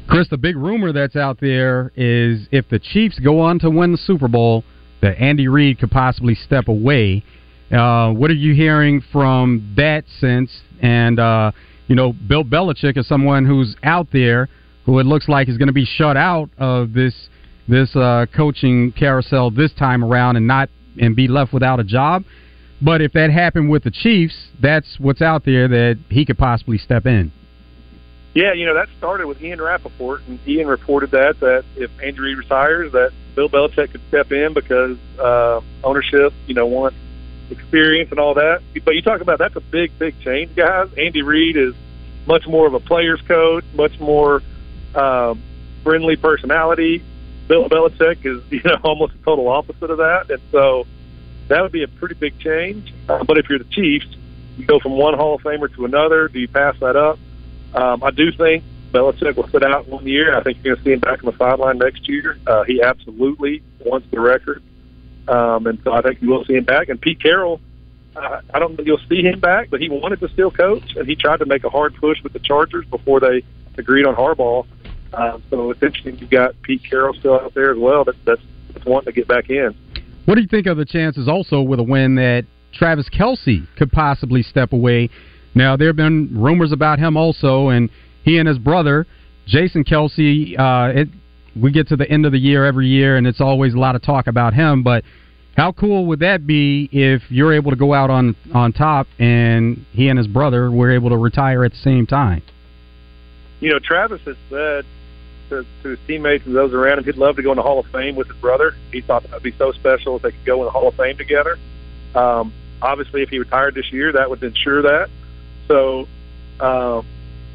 Chris, the big rumor that's out there is if the Chiefs go on to win the Super Bowl, that Andy Reid could possibly step away. Uh, what are you hearing from that sense? And uh, you know, Bill Belichick is someone who's out there who it looks like is going to be shut out of this this uh, coaching carousel this time around and not and be left without a job. But if that happened with the Chiefs, that's what's out there that he could possibly step in. Yeah, you know that started with Ian Rapoport, and Ian reported that that if Andrew Reid retires, that Bill Belichick could step in because uh, ownership, you know, wants experience and all that. But you talk about that's a big, big change, guys. Andy Reid is much more of a player's coach, much more um, friendly personality. Bill Belichick is you know almost the total opposite of that, and so that would be a pretty big change. Uh, but if you're the Chiefs, you go from one Hall of Famer to another. Do you pass that up? Um, I do think Belichick will sit out one year. I think you're going to see him back on the sideline next year. Uh, he absolutely wants the record, um, and so I think you will see him back. And Pete Carroll, uh, I don't think you'll see him back, but he wanted to still coach, and he tried to make a hard push with the Chargers before they agreed on Harbaugh. Um, so it's interesting. You've got Pete Carroll still out there as well. That, that's that's wanting to get back in. What do you think of the chances also with a win that Travis Kelce could possibly step away? Now there have been rumors about him also, and he and his brother Jason Kelce, Uh, it, we get to the end of the year every year, and it's always a lot of talk about him. But how cool would that be if you're able to go out on on top, and he and his brother were able to retire at the same time? You know, Travis has said to, to his teammates and those around him. He'd love to go in the Hall of Fame with his brother. He thought that would be so special if they could go in the Hall of Fame together. Um, obviously, if he retired this year, that would ensure that. So, uh,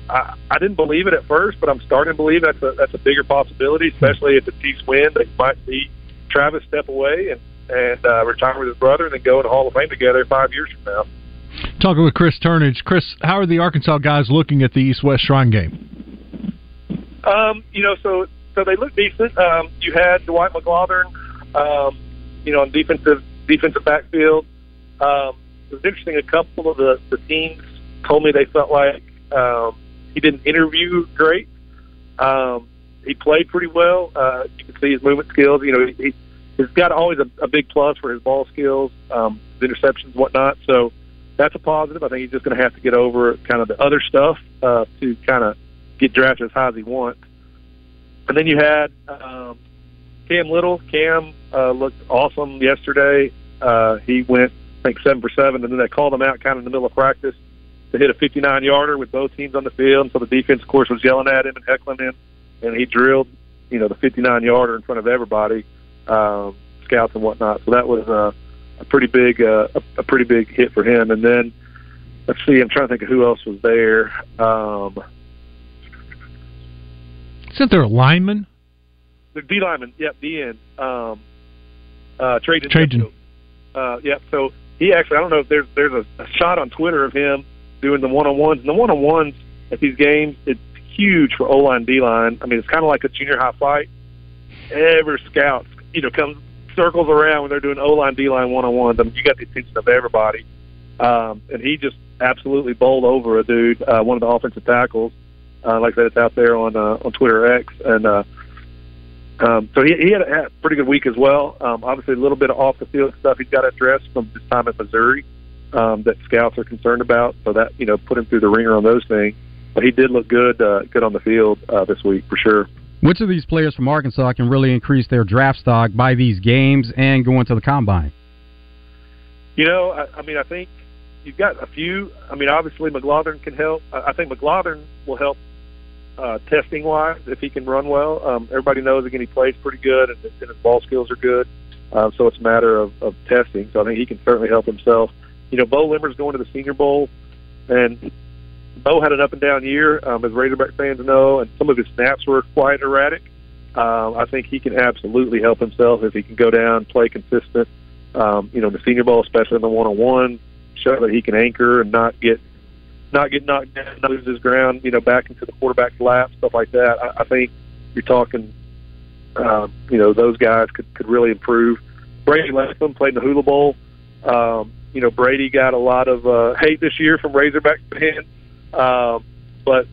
I, I didn't believe it at first, but I'm starting to believe that's a that's a bigger possibility, especially if the Chiefs win. They might see Travis step away and and uh, retire with his brother, and then go in the Hall of Fame together five years from now. Talking with Chris Turnage. Chris, how are the Arkansas guys looking at the East West Shrine game? Um, you know, so so they look decent. Um, you had Dwight McGlothern, um, you know, on defensive defensive backfield. Um, it was interesting. A couple of the the teams told me they felt like um, he didn't interview great. Um, he played pretty well. Uh, you can see his movement skills. You know, he, he's got always a, a big plus for his ball skills, um, his interceptions, whatnot. So that's a positive. I think he's just going to have to get over kind of the other stuff uh, to kind of get drafted as high as he wants. And then you had um, Cam Little. Cam uh, looked awesome yesterday. Uh, he went, I think, seven for seven, and then they called him out kind of in the middle of practice to hit a 59 yarder with both teams on the field. So the defense, of course, was yelling at him and heckling him, and he drilled, you know, the 59 yarder in front of everybody, um, scouts and whatnot. So that was uh, a pretty big, uh, a, a pretty big hit for him. And then let's see, I'm trying to think of who else was there. Um, Isn't there a lineman? the D lineman, yep, D end, um, uh, Trajan. Trajan. Uh, yep. So he actually, I don't know if there's there's a, a shot on Twitter of him doing the one on ones. And the one on ones at these games, it's huge for O line, D line. I mean, it's kind of like a junior high fight. Every scout, you know, comes circles around when they're doing O line, D line one on ones. I mean, you got the attention of everybody. Um, and he just absolutely bowled over a dude, uh, one of the offensive tackles. Uh, like I said, it's out there on uh, on Twitter X, and uh, um, so he, he had, a, had a pretty good week as well. Um, obviously, a little bit of off the field stuff he's got to address from his time at Missouri um, that scouts are concerned about. So that you know put him through the ringer on those things. But he did look good, uh, good on the field uh, this week for sure. Which of these players from Arkansas can really increase their draft stock by these games and going to the combine? You know, I, I mean, I think you've got a few. I mean, obviously McLaughlin can help. I, I think McLaughlin will help uh, testing wise if he can run well. Um, everybody knows again he plays pretty good and, and his ball skills are good. Uh, so it's a matter of, of testing. So I think he can certainly help himself. You know, Beaux Limmer's going to the Senior Bowl, and Beaux had an up and down year, um, as Razorback fans know, and some of his snaps were quite erratic. Um, I think he can absolutely help himself if he can go down, play consistent. Um, you know, the Senior Bowl, especially in the one-on-one, show that he can anchor and not get not get knocked down, not lose his ground. You know, back into the quarterback's lap, stuff like that. I, I think you're talking. Um, you know, those guys could could really improve. Brady Latham played in the Hula Bowl. Um, you know, Brady got a lot of uh, hate this year from Razorback fans, um, but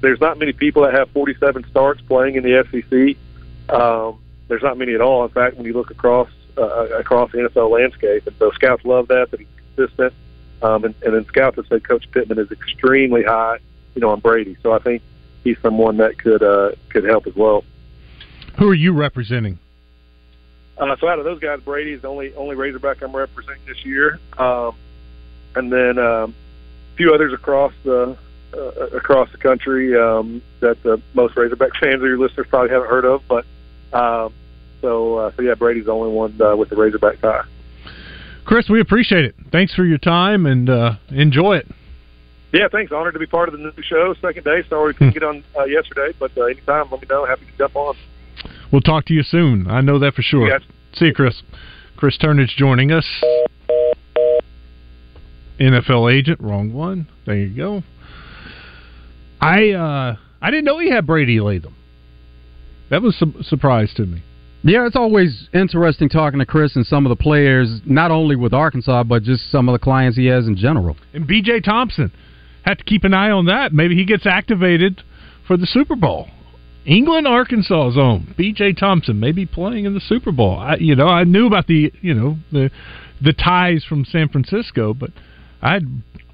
there's not many people that have 47 starts playing in the SEC. Um, there's not many at all. In fact, when you look across uh, across the NFL landscape, and so scouts love that that he's consistent. Um, and, and then scouts have said Coach Pittman is extremely high, you know, on Brady. So I think he's someone that could uh, could help as well. Who are you representing? Uh, so out of those guys, Brady's the only only Razorback I'm representing this year, um, and then um, a few others across the uh, across the country um, that uh, most Razorback fans or your listeners probably haven't heard of. But um, so uh, so yeah, Brady's the only one uh, with the Razorback tie. Chris, we appreciate it. Thanks for your time and uh, enjoy it. Yeah, thanks. Honored to be part of the new show. Second day. Sorry we couldn't get on uh, yesterday, but uh, anytime, let me know. Happy to jump on. We'll talk to you soon. I know that for sure. See you, Chris. Chris Turnage joining us. NFL agent, wrong one. There you go. I uh I didn't know he had Brady Latham. That was a surprise to me. Yeah, it's always interesting talking to Chris and some of the players, not only with Arkansas, but just some of the clients he has in general. And B.J. Thompson had to keep an eye on that. Maybe he gets activated for the Super Bowl. England, Arkansas own B.J. Thompson may be playing in the Super Bowl. I, you know, I knew about the you know the the ties from San Francisco, but I'd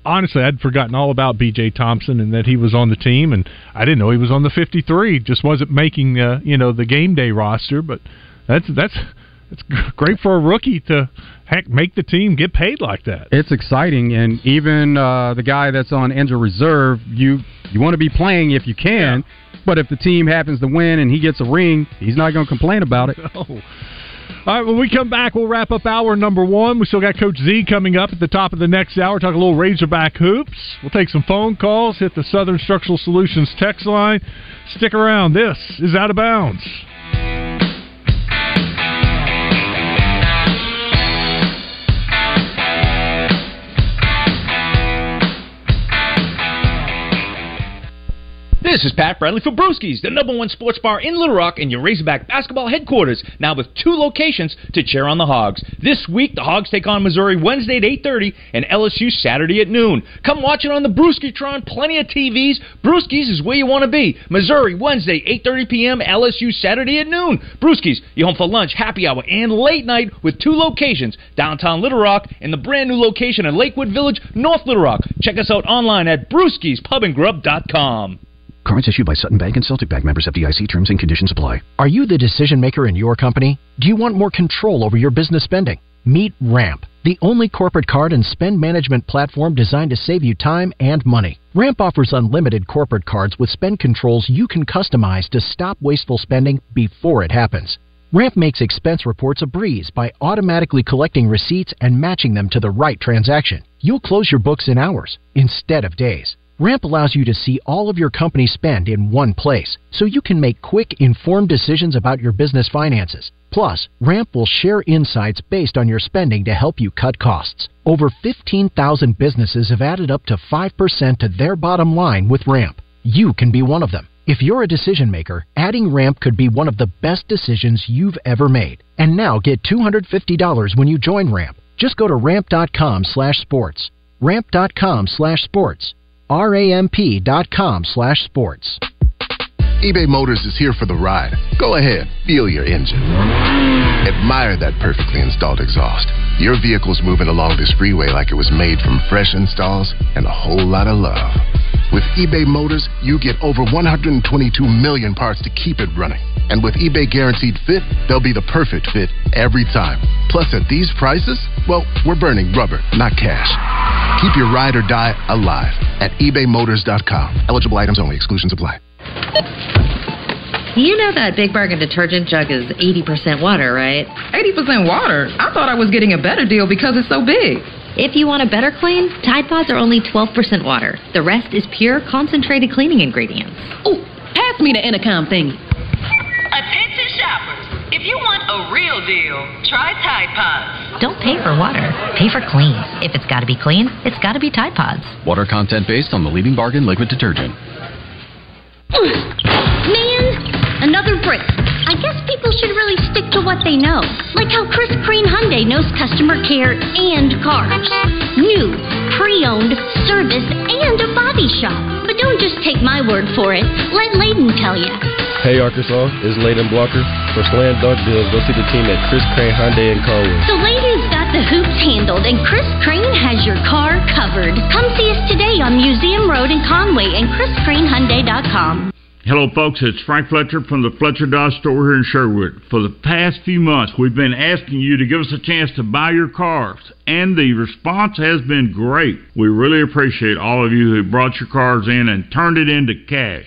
honestly I'd forgotten all about B.J. Thompson and that he was on the team, and I didn't know he was on the 53. Just wasn't making uh, you know the game day roster, but that's that's it's great for a rookie to heck make the team get paid like that. It's exciting, and even uh, the guy that's on injured reserve, you you want to be playing if you can. But if the team happens to win and he gets a ring, he's not going to complain about it. No. All right, when we come back, we'll wrap up hour number one. We still got Coach Z coming up at the top of the next hour. Talk a little Razorback hoops. We'll take some phone calls, hit the Southern Structural Solutions text line. Stick around. This is Out of Bounds. This is Pat Bradley for Brewskis, the number one sports bar in Little Rock and your Razorback basketball headquarters, now with two locations to cheer on the Hogs. This week, the Hogs take on Missouri Wednesday at 8.30 and LSU Saturday at noon. Come watch it on the Brewskitron, plenty of TVs. Brewskis is where you want to be. Missouri Wednesday, 8.30 p.m., LSU Saturday at noon. Brewskis, you home for lunch, happy hour, and late night with two locations, downtown Little Rock and the brand new location in Lakewood Village, North Little Rock. Check us out online at brewskispubandgrub.com. Cards issued by Sutton Bank and Celtic Bank members of FDIC terms and conditions apply. Are you the decision maker in your company? Do you want more control over your business spending? Meet Ramp, the only corporate card and spend management platform designed to save you time and money. Ramp offers unlimited corporate cards with spend controls you can customize to stop wasteful spending before it happens. Ramp makes expense reports a breeze by automatically collecting receipts and matching them to the right transaction. You'll close your books in hours instead of days. Ramp allows you to see all of your company spend in one place, so you can make quick, informed decisions about your business finances. Plus, Ramp will share insights based on your spending to help you cut costs. Over 15,000 businesses have added up to 5% to their bottom line with Ramp. You can be one of them. If you're a decision maker, adding Ramp could be one of the best decisions you've ever made. And now get $250 when you join Ramp. Just go to ramp.com slash sports. Ramp.com slash sports eBay Motors is here for the ride. Go ahead, feel your engine. Admire that perfectly installed exhaust. Your vehicle's moving along this freeway like it was made from fresh installs and a whole lot of love. With eBay Motors, you get over 122 million parts to keep it running. And with eBay Guaranteed Fit, they'll be the perfect fit every time. Plus, at these prices, well, we're burning rubber, not cash. Keep your ride or die alive at ebaymotors.com. Eligible items only, exclusions apply. You know that Big Bargain detergent jug is 80% water, right? 80% water? I thought I was getting a better deal because it's so big. If you want a better clean, Tide Pods are only 12% water. The rest is pure, concentrated cleaning ingredients. Oh, pass me the intercom thingy. Attention shoppers. If you want a real deal, try Tide Pods. Don't pay for water, pay for clean. If it's got to be clean, it's got to be Tide Pods. Water content based on the leading bargain liquid detergent. Man, another brick. I guess people should really stick to what they know. Like how Chris Crane Hyundai knows customer care and cars. New, pre-owned, service, and a body shop. But don't just take my word for it. Let Layden tell you. Hey Arkansas, it's Layden Blocker. For slam dunk deals, go see the team at Chris Crane Hyundai in Carwood. So Layden's got the hoops handled, and Chris Crane has your car covered. Come see us today on Museum Road in Conway and ChrisCraneHyundai.com. Hello, folks. It's Frank Fletcher from the Fletcher Dodge store here in Sherwood. For the past few months, we've been asking you to give us a chance to buy your cars, and the response has been great. We really appreciate all of you who brought your cars in and turned it into cash.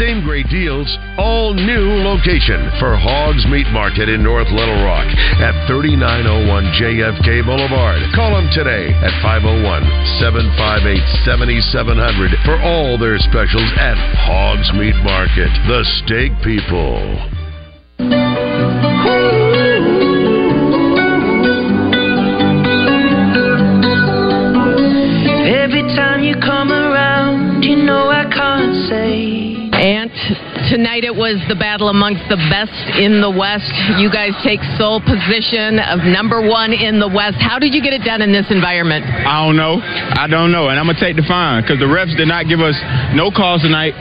Same great deals, all new location for Hogs Meat Market in North Little Rock at 3901 JFK Boulevard. Call them today at 501 758 7700 for all their specials at Hogs Meat Market. The Steak People. Every time you come around, you know I can't say. And Tonight it was the battle amongst the best in the West. You guys take sole position of number one in the West. How did you get it done in this environment? I don't know. I don't know. And I'm going to take the fine because the refs did not give us no calls tonight.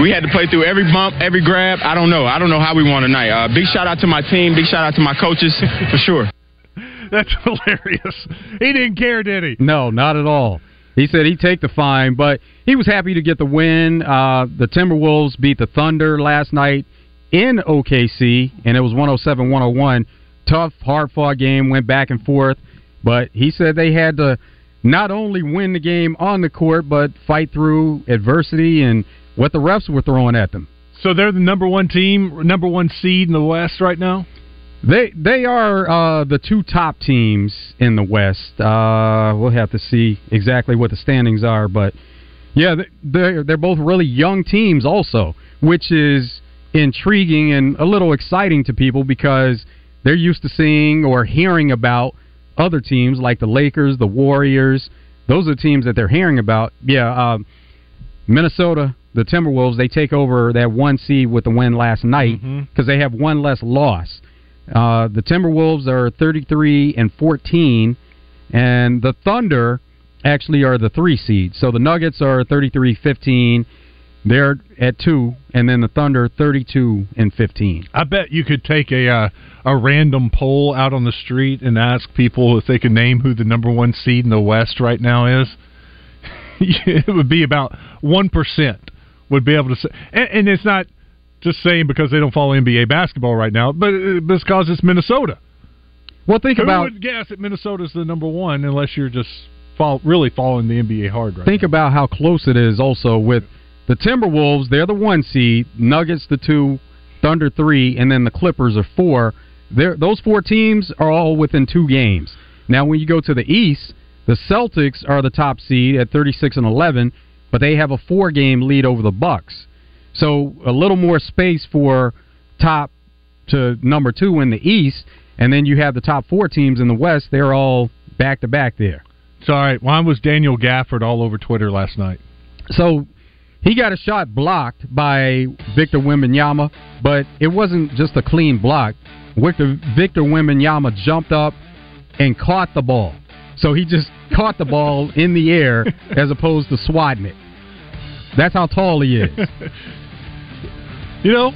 We had to play through every bump, every grab. I don't know. I don't know how we won tonight. Uh, big shout out to my team. Big shout out to my coaches for sure. That's hilarious. He didn't care, did he? No, not at all. He said he'd take the fine, but he was happy to get the win. Uh, the Timberwolves beat the Thunder last night in OKC, and it was 107 101. Tough, hard fought game, went back and forth, but he said they had to not only win the game on the court, but fight through adversity and what the refs were throwing at them. So they're the number one team, number one seed in the West right now? They they are uh, the two top teams in the West. Uh, we'll have to see exactly what the standings are, but yeah, they're they're both really young teams also, which is intriguing and a little exciting to people because they're used to seeing or hearing about other teams like the Lakers, the Warriors. Those are the teams that they're hearing about. Yeah, uh, Minnesota, the Timberwolves, they take over that one seed with the win last night because mm-hmm. they have one less loss. Uh, the Timberwolves are 33 and 14, and the Thunder actually are the three seed. So the Nuggets are 33 15. They're at two, and then the Thunder 32 and 15. I bet you could take a uh, a random poll out on the street and ask people if they could name who the number one seed in the West right now is. it would be about one percent would be able to say, and, and it's not just saying because they don't follow NBA basketball right now, but uh, because it's Minnesota. Well, think Who about. would guess that Minnesota's the number one unless you're just follow, really following the NBA hard right Think now. about how close it is also with the Timberwolves. They're the one seed, Nuggets the two, Thunder three, and then the Clippers are four. They're, those four teams are all within two games. Now, when you go to the East, the Celtics are the top seed at 36 and 11, but they have a four game lead over the Bucks. So a little more space for top to number two in the East, and then you have the top four teams in the West. They're all back to back there. Sorry, why was Daniel Gafford all over Twitter last night? So he got a shot blocked by Victor Wembanyama, but it wasn't just a clean block. Victor Victor Wembanyama jumped up and caught the ball. So he just caught the ball in the air as opposed to swatting it. That's how tall he is. you know,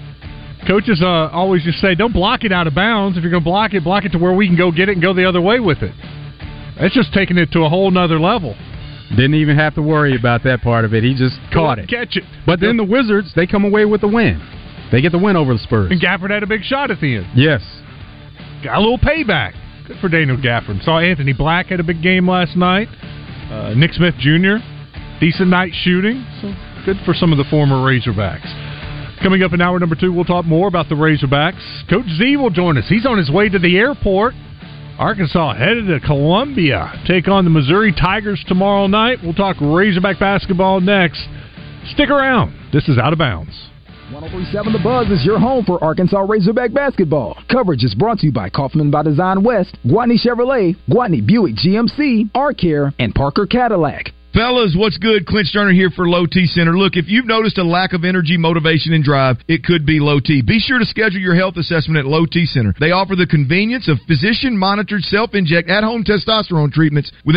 coaches uh, always just say, don't block it out of bounds. If you're going to block it, block it to where we can go get it and go the other way with it. That's just taking it to a whole nother level. Didn't even have to worry about that part of it. He just caught it. Catch it. But then the Wizards, they come away with the win. They get the win over the Spurs. And Gafford had a big shot at the end. Yes. Got a little payback. Good for Daniel Gafford. Saw Anthony Black had a big game last night. Uh, Nick Smith Jr. Decent night shooting. So good for some of the former Razorbacks. Coming up in hour number two, we'll talk more about the Razorbacks. Coach Z will join us. He's on his way to the airport. Arkansas headed to Columbia. Take on the Missouri Tigers tomorrow night. We'll talk Razorback basketball next. Stick around. This is Out of Bounds. 1037 The Buzz is your home for Arkansas Razorback basketball. Coverage is brought to you by Kaufman by Design West, Gwatney Chevrolet, Gwatney Buick GMC, ARcare, and Parker Cadillac. Fellas, what's good? Clint Stoerner here for Low T Center. Look, if you've noticed a lack of energy, motivation, and drive, it could be low T. Be sure to schedule your health assessment at Low T Center. They offer the convenience of physician monitored self inject at home testosterone treatments within